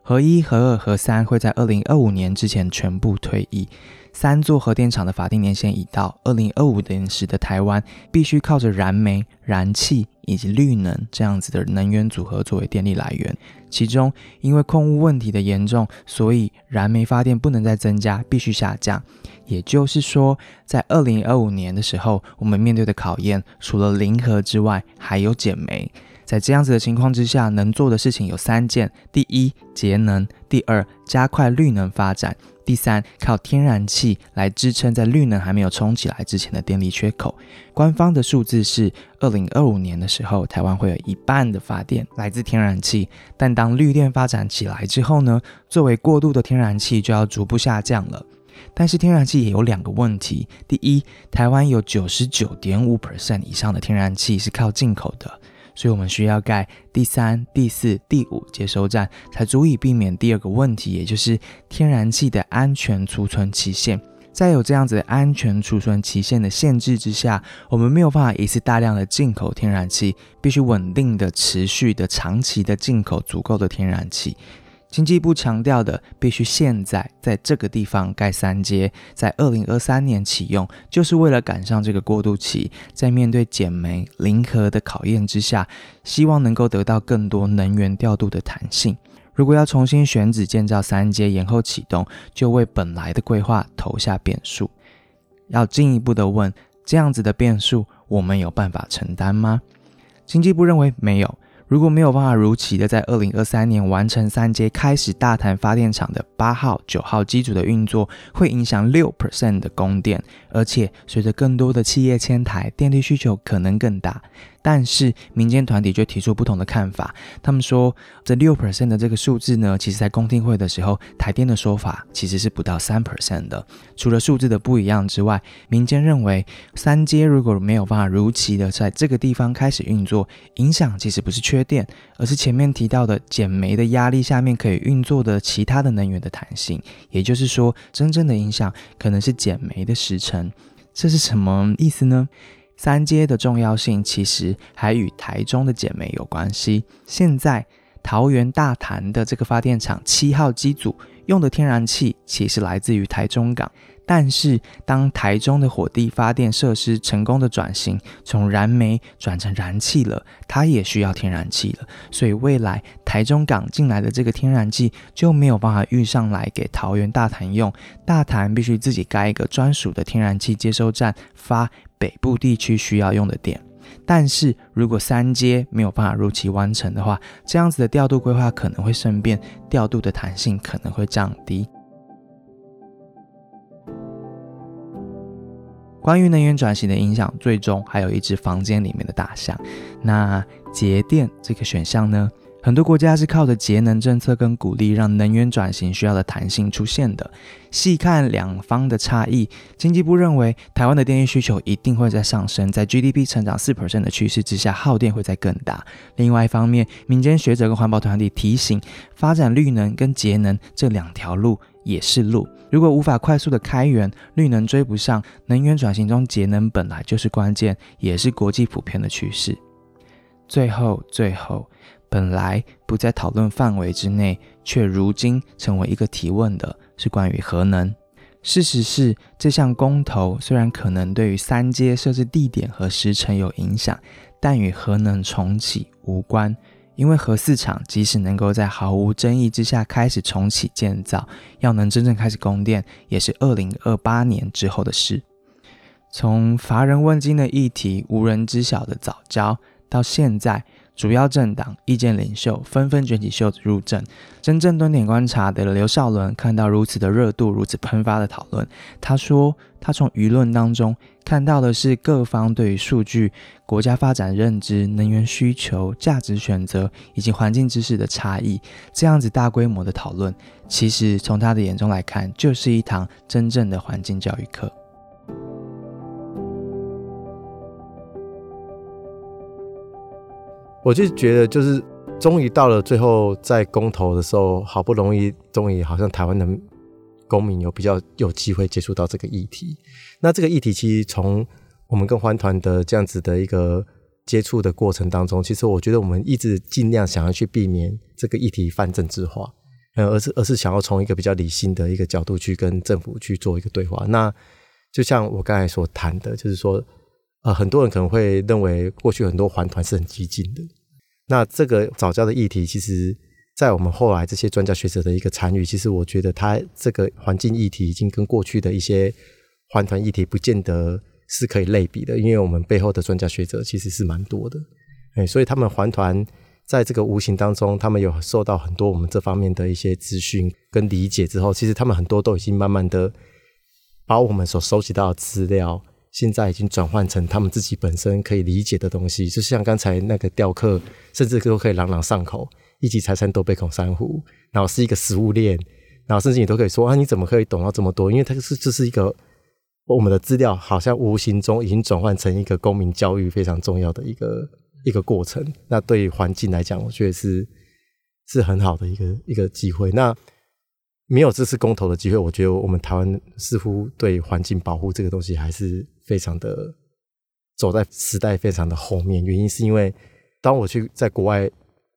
核一、核二、核三会在二零二五年之前全部退役。三座核电厂的法定年限已到，二零二五年时的台湾必须靠着燃煤、燃气以及绿能这样子的能源组合作为电力来源。其中，因为空污问题的严重，所以燃煤发电不能再增加，必须下降。也就是说，在二零二五年的时候，我们面对的考验除了零核之外，还有减煤。在这样子的情况之下，能做的事情有三件：第一，节能；第二，加快绿能发展；第三，靠天然气来支撑在绿能还没有冲起来之前的电力缺口。官方的数字是，二零二五年的时候，台湾会有一半的发电来自天然气。但当绿电发展起来之后呢？作为过渡的天然气就要逐步下降了。但是天然气也有两个问题：第一，台湾有九十九点五 percent 以上的天然气是靠进口的。所以我们需要盖第三、第四、第五接收站，才足以避免第二个问题，也就是天然气的安全储存期限。在有这样子安全储存期限的限制之下，我们没有办法一次大量的进口天然气，必须稳定的、持续的、长期的进口足够的天然气。经济部强调的，必须现在在这个地方盖三阶，在二零二三年启用，就是为了赶上这个过渡期，在面对减煤、零核的考验之下，希望能够得到更多能源调度的弹性。如果要重新选址建造三阶，延后启动，就为本来的规划投下变数。要进一步的问，这样子的变数，我们有办法承担吗？经济部认为没有。如果没有办法如期的在二零二三年完成三阶，开始大谈发电厂的八号、九号机组的运作，会影响六 percent 的供电，而且随着更多的企业迁台，电力需求可能更大。但是民间团体却提出不同的看法。他们说，这六 percent 的这个数字呢，其实在公听会的时候，台电的说法其实是不到三 percent 的。除了数字的不一样之外，民间认为三阶如果没有办法如期的在这个地方开始运作，影响其实不是缺电，而是前面提到的减煤的压力下面可以运作的其他的能源的弹性。也就是说，真正的影响可能是减煤的时程。这是什么意思呢？三阶的重要性其实还与台中的减煤有关系。现在桃园大潭的这个发电厂七号机组用的天然气其实来自于台中港。但是，当台中的火地发电设施成功的转型，从燃煤转成燃气了，它也需要天然气了。所以，未来台中港进来的这个天然气就没有办法运上来给桃园大潭用，大潭必须自己盖一个专属的天然气接收站，发北部地区需要用的电。但是如果三阶没有办法如期完成的话，这样子的调度规划可能会生变，调度的弹性可能会降低。关于能源转型的影响，最终还有一只房间里面的大象。那节电这个选项呢？很多国家是靠着节能政策跟鼓励，让能源转型需要的弹性出现的。细看两方的差异，经济部认为台湾的电力需求一定会在上升，在 GDP 成长四 percent 的趋势之下，耗电会在更大。另外一方面，民间学者跟环保团体提醒，发展绿能跟节能这两条路也是路。如果无法快速的开源，绿能追不上，能源转型中节能本来就是关键，也是国际普遍的趋势。最后，最后，本来不在讨论范围之内，却如今成为一个提问的是关于核能。事实是，这项公投虽然可能对于三阶设置地点和时程有影响，但与核能重启无关。因为核四厂即使能够在毫无争议之下开始重启建造，要能真正开始供电，也是二零二八年之后的事。从乏人问津的议题、无人知晓的早教，到现在。主要政党、意见领袖纷纷卷起袖子入阵。真正蹲点观察的刘少伦看到如此的热度、如此喷发的讨论，他说：“他从舆论当中看到的是各方对于数据、国家发展认知、能源需求、价值选择以及环境知识的差异。这样子大规模的讨论，其实从他的眼中来看，就是一堂真正的环境教育课。”我就觉得，就是终于到了最后，在公投的时候，好不容易，终于好像台湾的公民有比较有机会接触到这个议题。那这个议题其实从我们跟欢团的这样子的一个接触的过程当中，其实我觉得我们一直尽量想要去避免这个议题泛政治化，嗯，而是而是想要从一个比较理性的一个角度去跟政府去做一个对话。那就像我刚才所谈的，就是说。呃，很多人可能会认为过去很多环团是很激进的。那这个早教的议题，其实，在我们后来这些专家学者的一个参与，其实我觉得它这个环境议题已经跟过去的一些环团议题不见得是可以类比的，因为我们背后的专家学者其实是蛮多的。哎，所以他们环团在这个无形当中，他们有受到很多我们这方面的一些资讯跟理解之后，其实他们很多都已经慢慢的把我们所收集到的资料。现在已经转换成他们自己本身可以理解的东西，就像刚才那个雕刻，甚至都可以朗朗上口。一级财产都被孔珊瑚，然后是一个食物链，然后甚至你都可以说啊，你怎么可以懂到这么多？因为它是这是一个我们的资料，好像无形中已经转换成一个公民教育非常重要的一个一个过程。那对于环境来讲，我觉得是是很好的一个一个机会。那没有这次公投的机会，我觉得我们台湾似乎对环境保护这个东西还是。非常的走在时代非常的后面，原因是因为当我去在国外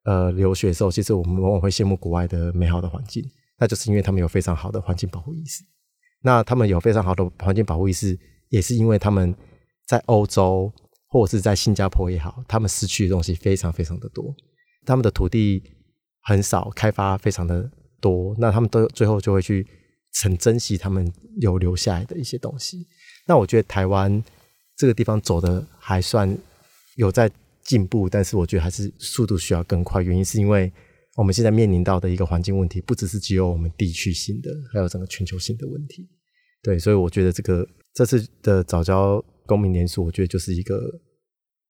呃留学的时候，其实我们往往会羡慕国外的美好的环境，那就是因为他们有非常好的环境保护意识。那他们有非常好的环境保护意识，也是因为他们在欧洲或者是在新加坡也好，他们失去的东西非常非常的多，他们的土地很少，开发非常的多，那他们都最后就会去很珍惜他们有留下来的一些东西。那我觉得台湾这个地方走的还算有在进步，但是我觉得还是速度需要更快。原因是因为我们现在面临到的一个环境问题，不只是只有我们地区性的，还有整个全球性的问题。对，所以我觉得这个这次的早教公民联署，我觉得就是一个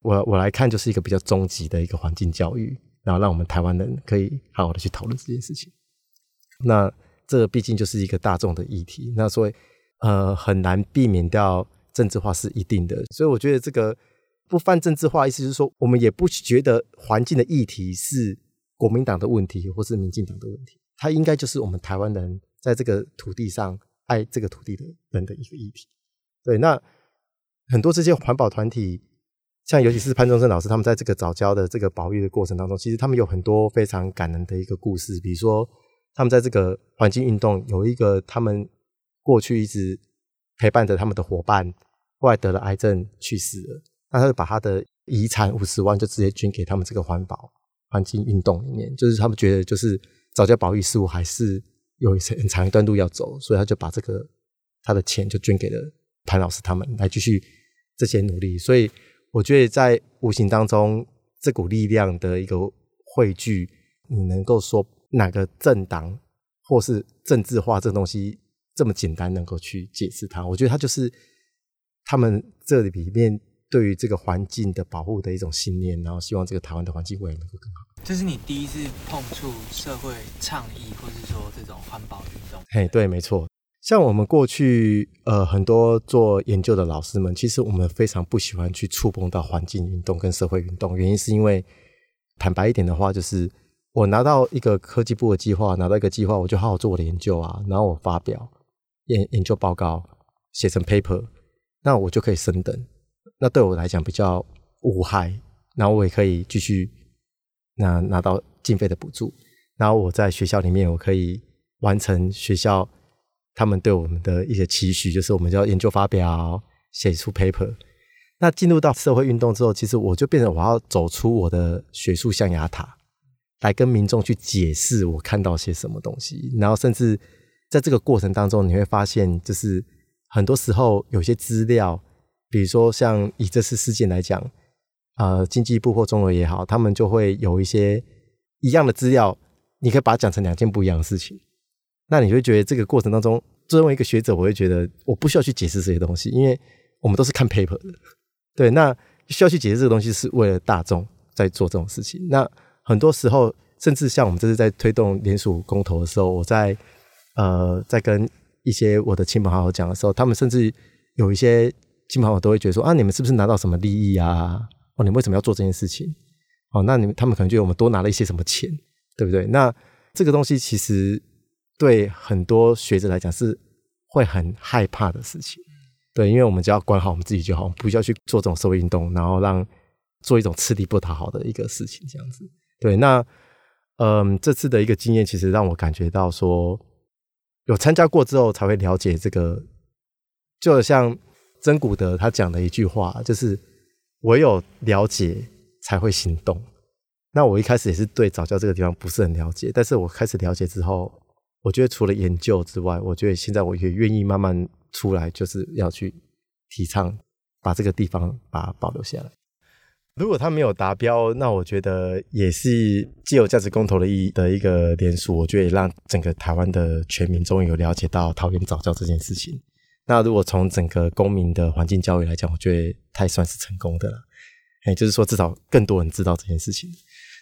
我我来看就是一个比较终极的一个环境教育，然后让我们台湾人可以好好的去讨论这件事情。那这毕竟就是一个大众的议题，那所以。呃，很难避免掉政治化是一定的，所以我觉得这个不泛政治化，意思就是说，我们也不觉得环境的议题是国民党的问题，或是民进党的问题，它应该就是我们台湾人在这个土地上爱这个土地的人的一个议题。对，那很多这些环保团体，像尤其是潘忠生老师，他们在这个早教的这个保育的过程当中，其实他们有很多非常感人的一个故事，比如说他们在这个环境运动有一个他们。过去一直陪伴着他们的伙伴，后来得了癌症去世了。那他就把他的遗产五十万就直接捐给他们这个环保环境运动里面，就是他们觉得就是早教保育事务还是有很长一段路要走，所以他就把这个他的钱就捐给了潘老师他们来继续这些努力。所以我觉得在无形当中，这股力量的一个汇聚，你能够说哪个政党或是政治化这个东西？这么简单能够去解释它，我觉得它就是他们这里面对于这个环境的保护的一种信念，然后希望这个台湾的环境未来能够更好。这是你第一次碰触社会倡议，或是说这种环保运动？嘿，对，没错。像我们过去呃很多做研究的老师们，其实我们非常不喜欢去触碰到环境运动跟社会运动，原因是因为坦白一点的话，就是我拿到一个科技部的计划，拿到一个计划，我就好好做我的研究啊，然后我发表。研研究报告写成 paper，那我就可以升等。那对我来讲比较无害，然后我也可以继续那拿到经费的补助。然后我在学校里面，我可以完成学校他们对我们的一些期许，就是我们要研究发表，写出 paper。那进入到社会运动之后，其实我就变成我要走出我的学术象牙塔，来跟民众去解释我看到些什么东西，然后甚至。在这个过程当中，你会发现，就是很多时候有些资料，比如说像以这次事件来讲，呃，经济部或中俄也好，他们就会有一些一样的资料，你可以把它讲成两件不一样的事情。那你会觉得这个过程当中，作为一个学者，我会觉得我不需要去解释这些东西，因为我们都是看 paper 的。对，那需要去解释这个东西，是为了大众在做这种事情。那很多时候，甚至像我们这次在推动联署公投的时候，我在呃，在跟一些我的亲朋好友讲的时候，他们甚至有一些亲朋好友都会觉得说啊，你们是不是拿到什么利益啊？哦，你们为什么要做这件事情？哦，那你们他们可能觉得我们多拿了一些什么钱，对不对？那这个东西其实对很多学者来讲是会很害怕的事情，对，因为我们只要管好我们自己就好，不需要去做这种社会运动，然后让做一种吃力不讨好的一个事情，这样子。对，那嗯，这次的一个经验其实让我感觉到说。有参加过之后才会了解这个，就像曾古德他讲的一句话，就是唯有了解才会行动。那我一开始也是对早教这个地方不是很了解，但是我开始了解之后，我觉得除了研究之外，我觉得现在我也愿意慢慢出来，就是要去提倡把这个地方把它保留下来。如果他没有达标，那我觉得也是既有价值公投的意义的一个连锁，我觉得也让整个台湾的全民终于有了解到桃园早教这件事情。那如果从整个公民的环境教育来讲，我觉得它也算是成功的了。哎，就是说至少更多人知道这件事情。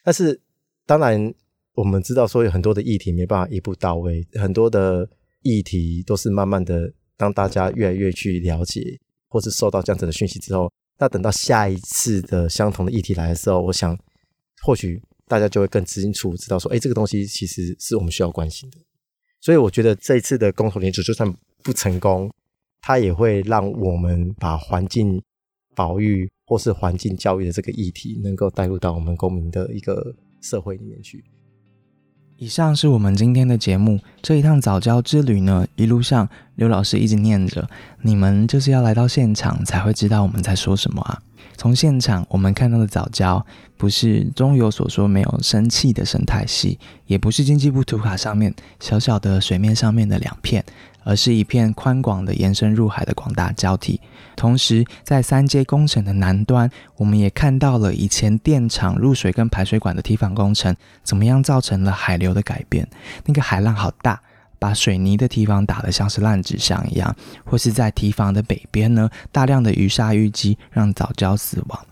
但是当然我们知道说有很多的议题没办法一步到位，很多的议题都是慢慢的，当大家越来越去了解或是受到这样子的讯息之后。那等到下一次的相同的议题来的时候，我想或许大家就会更清楚知道说，哎，这个东西其实是我们需要关心的。所以我觉得这一次的公投联署就算不成功，它也会让我们把环境保育或是环境教育的这个议题能够带入到我们公民的一个社会里面去。以上是我们今天的节目。这一趟早教之旅呢，一路上刘老师一直念着：“你们就是要来到现场才会知道我们在说什么啊。”从现场我们看到的早教，不是中游所说没有生气的生态系，也不是经济部图卡上面小小的水面上面的两片。而是一片宽广的延伸入海的广大礁体。同时，在三阶工程的南端，我们也看到了以前电厂入水跟排水管的堤防工程，怎么样造成了海流的改变。那个海浪好大，把水泥的堤防打得像是烂纸箱一样。或是在堤防的北边呢，大量的鱼鲨淤积，让藻礁死亡。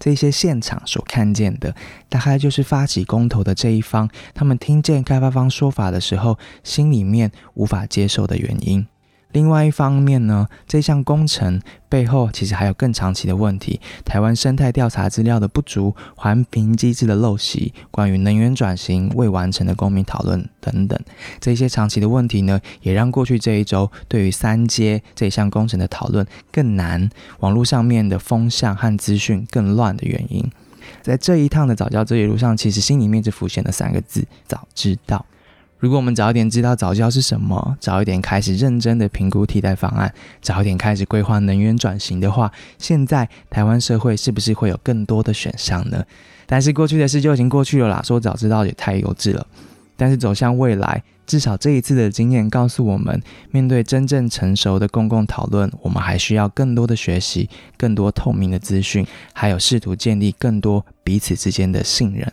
这些现场所看见的，大概就是发起公投的这一方，他们听见开发方说法的时候，心里面无法接受的原因。另外一方面呢，这项工程背后其实还有更长期的问题：台湾生态调查资料的不足、环评机制的陋习、关于能源转型未完成的公民讨论等等。这些长期的问题呢，也让过去这一周对于三阶这项工程的讨论更难，网络上面的风向和资讯更乱的原因。在这一趟的早教这一路上，其实心里面只浮现了三个字：早知道。如果我们早一点知道早教是什么，早一点开始认真的评估替代方案，早一点开始规划能源转型的话，现在台湾社会是不是会有更多的选项呢？但是过去的事就已经过去了啦，说早知道也太幼稚了。但是走向未来，至少这一次的经验告诉我们，面对真正成熟的公共讨论，我们还需要更多的学习，更多透明的资讯，还有试图建立更多彼此之间的信任。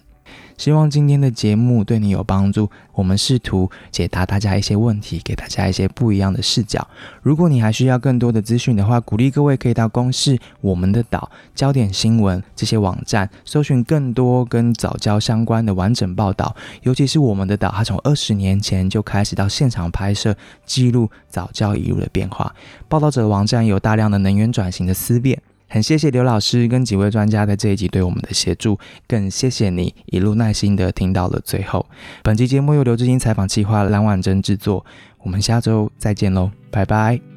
希望今天的节目对你有帮助。我们试图解答大家一些问题，给大家一些不一样的视角。如果你还需要更多的资讯的话，鼓励各位可以到公视、我们的岛、焦点新闻这些网站，搜寻更多跟早教相关的完整报道。尤其是我们的岛，它从二十年前就开始到现场拍摄，记录早教一路的变化。报道者的网站有大量的能源转型的思辨。很谢谢刘老师跟几位专家在这一集对我们的协助，更谢谢你一路耐心的听到了最后。本期节目由刘志英采访企划蓝婉珍制作，我们下周再见喽，拜拜。